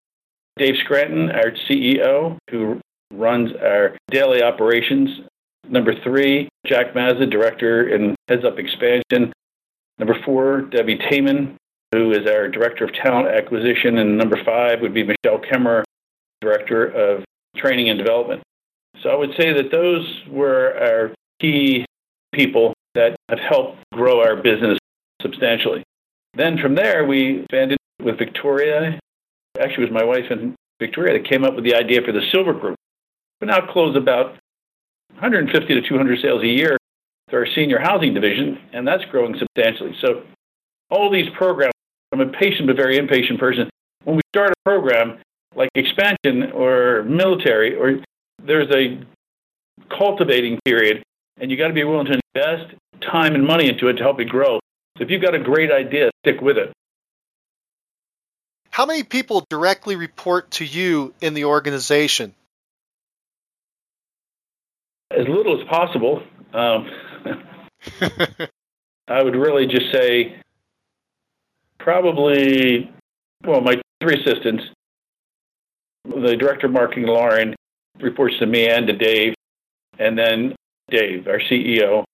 Dave Scranton, our CEO, who runs our daily operations. Number three, Jack Mazza, director and heads up expansion. Number four, Debbie Taman, who is our director of talent acquisition. And number five would be Michelle Kemmer, director of training and development. So I would say that those were our key people that have helped grow our business substantially. Then from there, we expanded with Victoria. Actually, it was my wife and Victoria that came up with the idea for the Silver Group. We now close about 150 to 200 sales a year to our senior housing division, and that's growing substantially. So all these programs, I'm a patient but very impatient person. When we start a program like expansion or military, or there's a cultivating period, and you got to be willing to invest time and money into it to help it grow. So if you've got a great idea, stick with it. How many people directly report to you in the organization? As little as possible. Um, I would really just say probably, well, my three assistants, the director of marketing, Lauren, reports to me and to Dave, and then Dave, our CEO.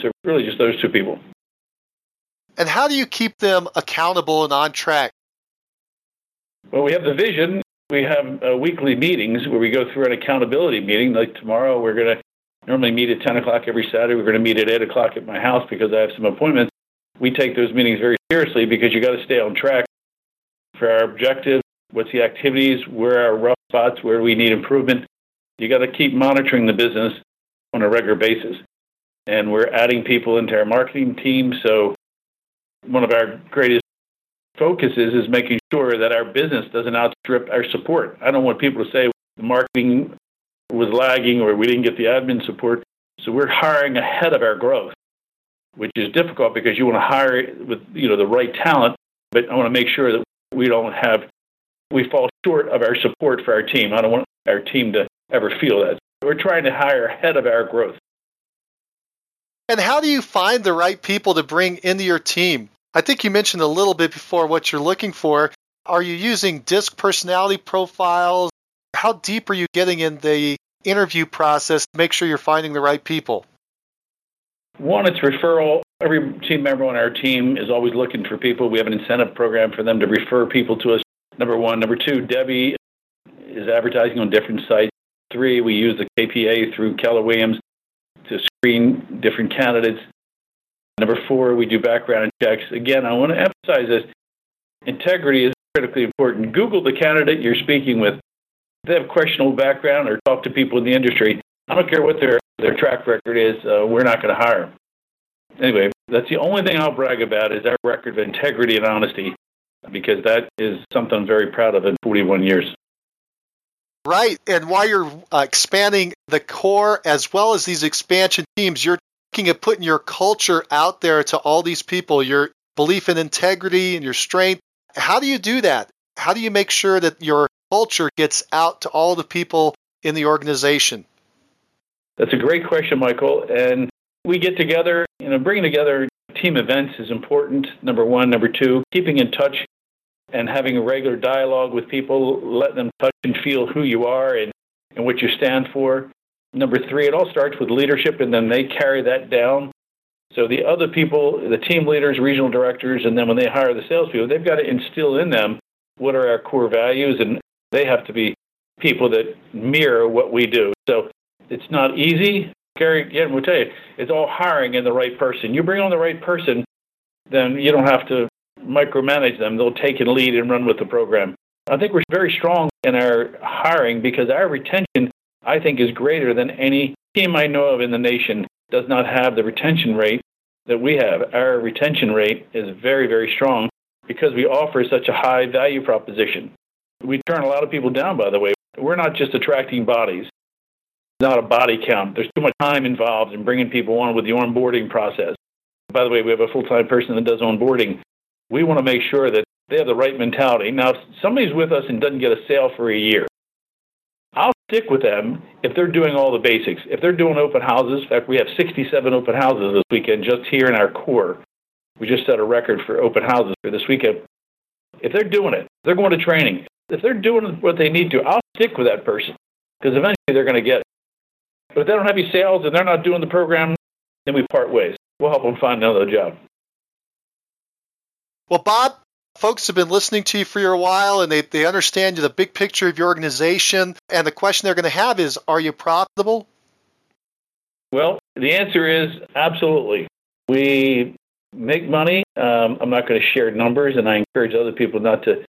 So really just those two people. And how do you keep them accountable and on track? Well, we have the vision. We have uh, weekly meetings where we go through an accountability meeting. Like tomorrow, we're going to normally meet at 10 o'clock every Saturday. We're going to meet at 8 o'clock at my house because I have some appointments. We take those meetings very seriously because you got to stay on track for our objectives. What's the activities? Where are rough spots? Where we need improvement? You got to keep monitoring the business on a regular basis. And we're adding people into our marketing team. So one of our greatest focuses is making sure that our business doesn't outstrip our support. I don't want people to say the marketing was lagging or we didn't get the admin support. So we're hiring ahead of our growth, which is difficult because you want to hire with you know the right talent, but I want to make sure that we don't have we fall short of our support for our team. I don't want our team to ever feel that. We're trying to hire ahead of our growth. And how do you find the right people to bring into your team? I think you mentioned a little bit before what you're looking for. Are you using DISC personality profiles? How deep are you getting in the interview process to make sure you're finding the right people? One, it's referral. Every team member on our team is always looking for people. We have an incentive program for them to refer people to us. Number one. Number two, Debbie is advertising on different sites. Three, we use the KPA through Keller Williams to screen different candidates. Number four, we do background checks. Again, I want to emphasize this integrity is critically important. Google the candidate you're speaking with. If they have questionable background or talk to people in the industry. I don't care what their, their track record is, uh, we're not going to hire them. Anyway, that's the only thing I'll brag about is our record of integrity and honesty because that is something I'm very proud of in 41 years. Right. And while you're uh, expanding the core as well as these expansion teams, you're looking at putting your culture out there to all these people, your belief in integrity and your strength. How do you do that? How do you make sure that your culture gets out to all the people in the organization? That's a great question, Michael. And we get together, you know, bringing together team events is important, number one. Number two, keeping in touch and having a regular dialogue with people, let them touch and feel who you are and, and what you stand for. Number three, it all starts with leadership, and then they carry that down. So the other people, the team leaders, regional directors, and then when they hire the salespeople, they've got to instill in them what are our core values, and they have to be people that mirror what we do. So it's not easy. Gary, again, we'll tell you, it's all hiring in the right person. You bring on the right person, then you don't have to micromanage them. They'll take and lead and run with the program. I think we're very strong in our hiring because our retention, I think, is greater than any team I know of in the nation does not have the retention rate that we have. Our retention rate is very, very strong because we offer such a high value proposition. We turn a lot of people down, by the way. We're not just attracting bodies. It's not a body count. There's too much time involved in bringing people on with the onboarding process. By the way, we have a full-time person that does onboarding we want to make sure that they have the right mentality. Now, if somebody's with us and doesn't get a sale for a year, I'll stick with them if they're doing all the basics. If they're doing open houses, in fact, we have 67 open houses this weekend just here in our core. We just set a record for open houses for this weekend. If they're doing it, they're going to training. If they're doing what they need to, I'll stick with that person because eventually they're going to get it. But if they don't have any sales and they're not doing the program, then we part ways. We'll help them find another job. Well, Bob, folks have been listening to you for a while and they, they understand the big picture of your organization. And the question they're going to have is Are you profitable? Well, the answer is absolutely. We make money. Um, I'm not going to share numbers, and I encourage other people not to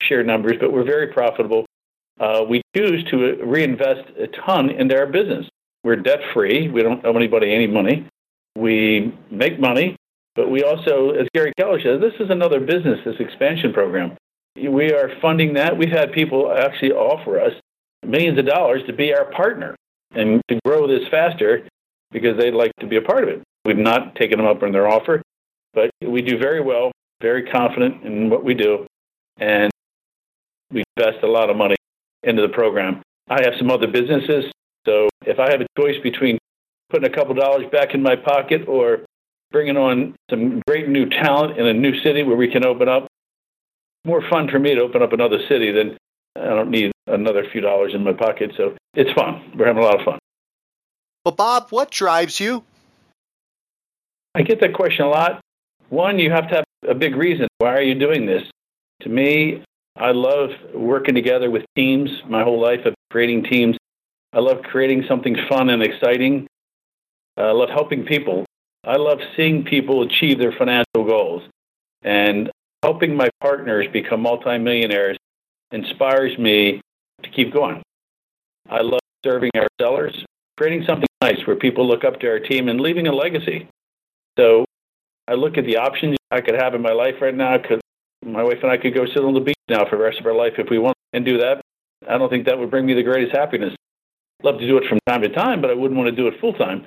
share numbers, but we're very profitable. Uh, we choose to reinvest a ton into our business. We're debt free. We don't owe anybody any money. We make money. But we also, as Gary Keller says, this is another business, this expansion program. We are funding that. We've had people actually offer us millions of dollars to be our partner and to grow this faster because they'd like to be a part of it. We've not taken them up on their offer, but we do very well, very confident in what we do, and we invest a lot of money into the program. I have some other businesses, so if I have a choice between putting a couple dollars back in my pocket or bringing on some great new talent in a new city where we can open up. More fun for me to open up another city than I don't need another few dollars in my pocket. So it's fun. We're having a lot of fun. Well, Bob, what drives you? I get that question a lot. One, you have to have a big reason. Why are you doing this? To me, I love working together with teams my whole life of creating teams. I love creating something fun and exciting. I love helping people. I love seeing people achieve their financial goals. And helping my partners become multimillionaires inspires me to keep going. I love serving our sellers, creating something nice where people look up to our team and leaving a legacy. So I look at the options I could have in my life right now. Could my wife and I could go sit on the beach now for the rest of our life if we want and do that. I don't think that would bring me the greatest happiness. Love to do it from time to time, but I wouldn't want to do it full time.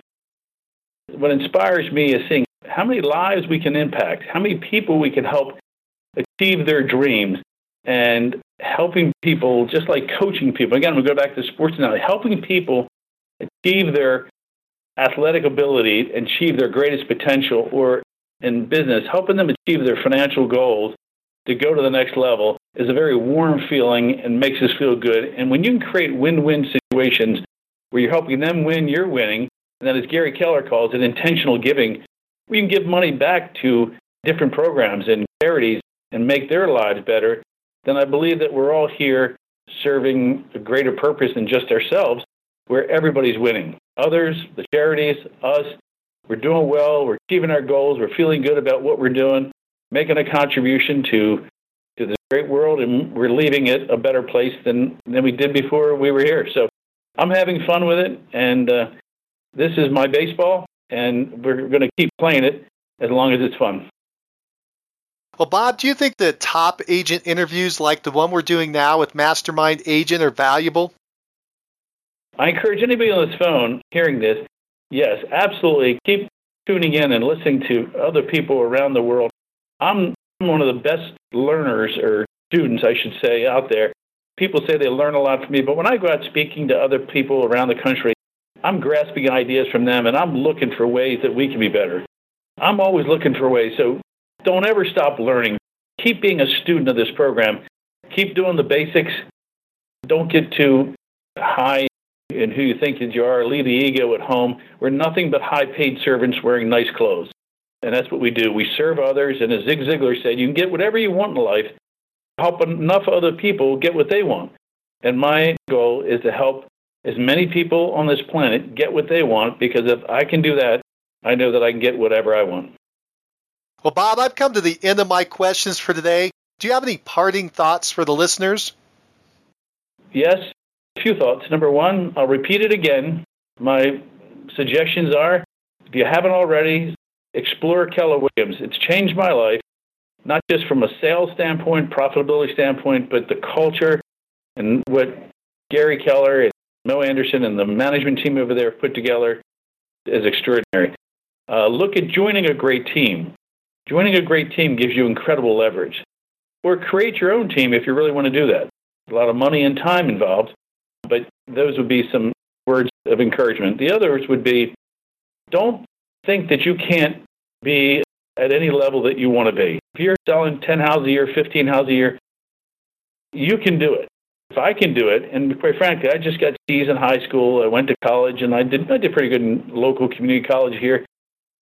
What inspires me is seeing how many lives we can impact, how many people we can help achieve their dreams, and helping people, just like coaching people. Again, we go back to sports now, helping people achieve their athletic ability, achieve their greatest potential, or in business, helping them achieve their financial goals to go to the next level is a very warm feeling and makes us feel good. And when you can create win win situations where you're helping them win, you're winning, and then as Gary Keller calls it, intentional giving, we can give money back to different programs and charities and make their lives better, then I believe that we're all here serving a greater purpose than just ourselves, where everybody's winning. Others, the charities, us, we're doing well, we're achieving our goals, we're feeling good about what we're doing, making a contribution to to this great world, and we're leaving it a better place than than we did before we were here. So I'm having fun with it, and uh, this is my baseball, and we're going to keep playing it as long as it's fun. Well, Bob, do you think that top agent interviews like the one we're doing now with Mastermind Agent are valuable? I encourage anybody on this phone hearing this, yes, absolutely. Keep tuning in and listening to other people around the world. I'm one of the best learners or students, I should say, out there. People say they learn a lot from me, but when I go out speaking to other people around the country, I'm grasping ideas from them and I'm looking for ways that we can be better. I'm always looking for ways. So don't ever stop learning. Keep being a student of this program. Keep doing the basics. Don't get too high in who you think that you are. Leave the ego at home. We're nothing but high paid servants wearing nice clothes. And that's what we do. We serve others. And as Zig Ziglar said, you can get whatever you want in life. Help enough other people get what they want. And my goal is to help as many people on this planet get what they want because if I can do that, I know that I can get whatever I want. Well, Bob, I've come to the end of my questions for today. Do you have any parting thoughts for the listeners? Yes, a few thoughts. Number one, I'll repeat it again. My suggestions are if you haven't already, explore Keller Williams. It's changed my life, not just from a sales standpoint, profitability standpoint, but the culture and what Gary Keller and Mo Anderson and the management team over there put together is extraordinary. Uh, look at joining a great team. Joining a great team gives you incredible leverage. Or create your own team if you really want to do that. A lot of money and time involved, but those would be some words of encouragement. The others would be don't think that you can't be at any level that you want to be. If you're selling 10 houses a year, 15 houses a year, you can do it. If I can do it, and quite frankly, I just got C's in high school. I went to college, and I did I did pretty good in local community college here.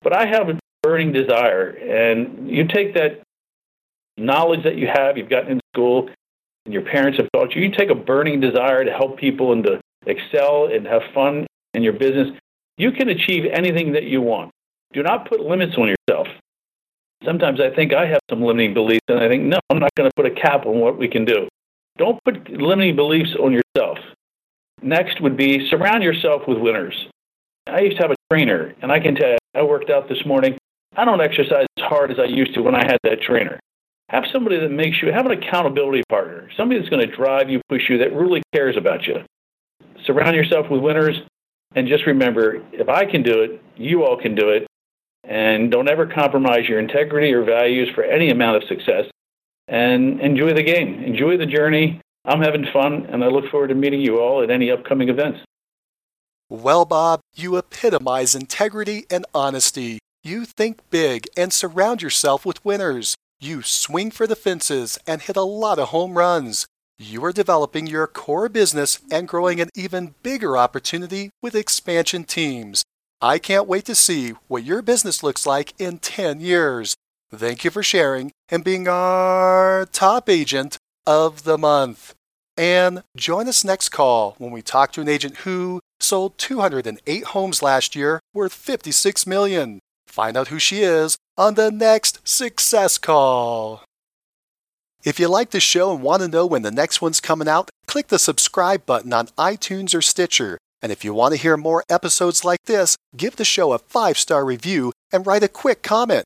But I have a burning desire, and you take that knowledge that you have, you've gotten in school, and your parents have taught you. You take a burning desire to help people and to excel and have fun in your business. You can achieve anything that you want. Do not put limits on yourself. Sometimes I think I have some limiting beliefs, and I think, no, I'm not going to put a cap on what we can do. Don't put limiting beliefs on yourself. Next would be surround yourself with winners. I used to have a trainer, and I can tell you, I worked out this morning. I don't exercise as hard as I used to when I had that trainer. Have somebody that makes you, have an accountability partner, somebody that's going to drive you, push you, that really cares about you. Surround yourself with winners, and just remember if I can do it, you all can do it. And don't ever compromise your integrity or values for any amount of success. And enjoy the game, enjoy the journey. I'm having fun, and I look forward to meeting you all at any upcoming events. Well, Bob, you epitomize integrity and honesty. You think big and surround yourself with winners. You swing for the fences and hit a lot of home runs. You are developing your core business and growing an even bigger opportunity with expansion teams. I can't wait to see what your business looks like in 10 years. Thank you for sharing and being our top agent of the month. And join us next call when we talk to an agent who sold 208 homes last year worth 56 million. Find out who she is on the next Success Call. If you like the show and want to know when the next one's coming out, click the subscribe button on iTunes or Stitcher. And if you want to hear more episodes like this, give the show a five star review and write a quick comment.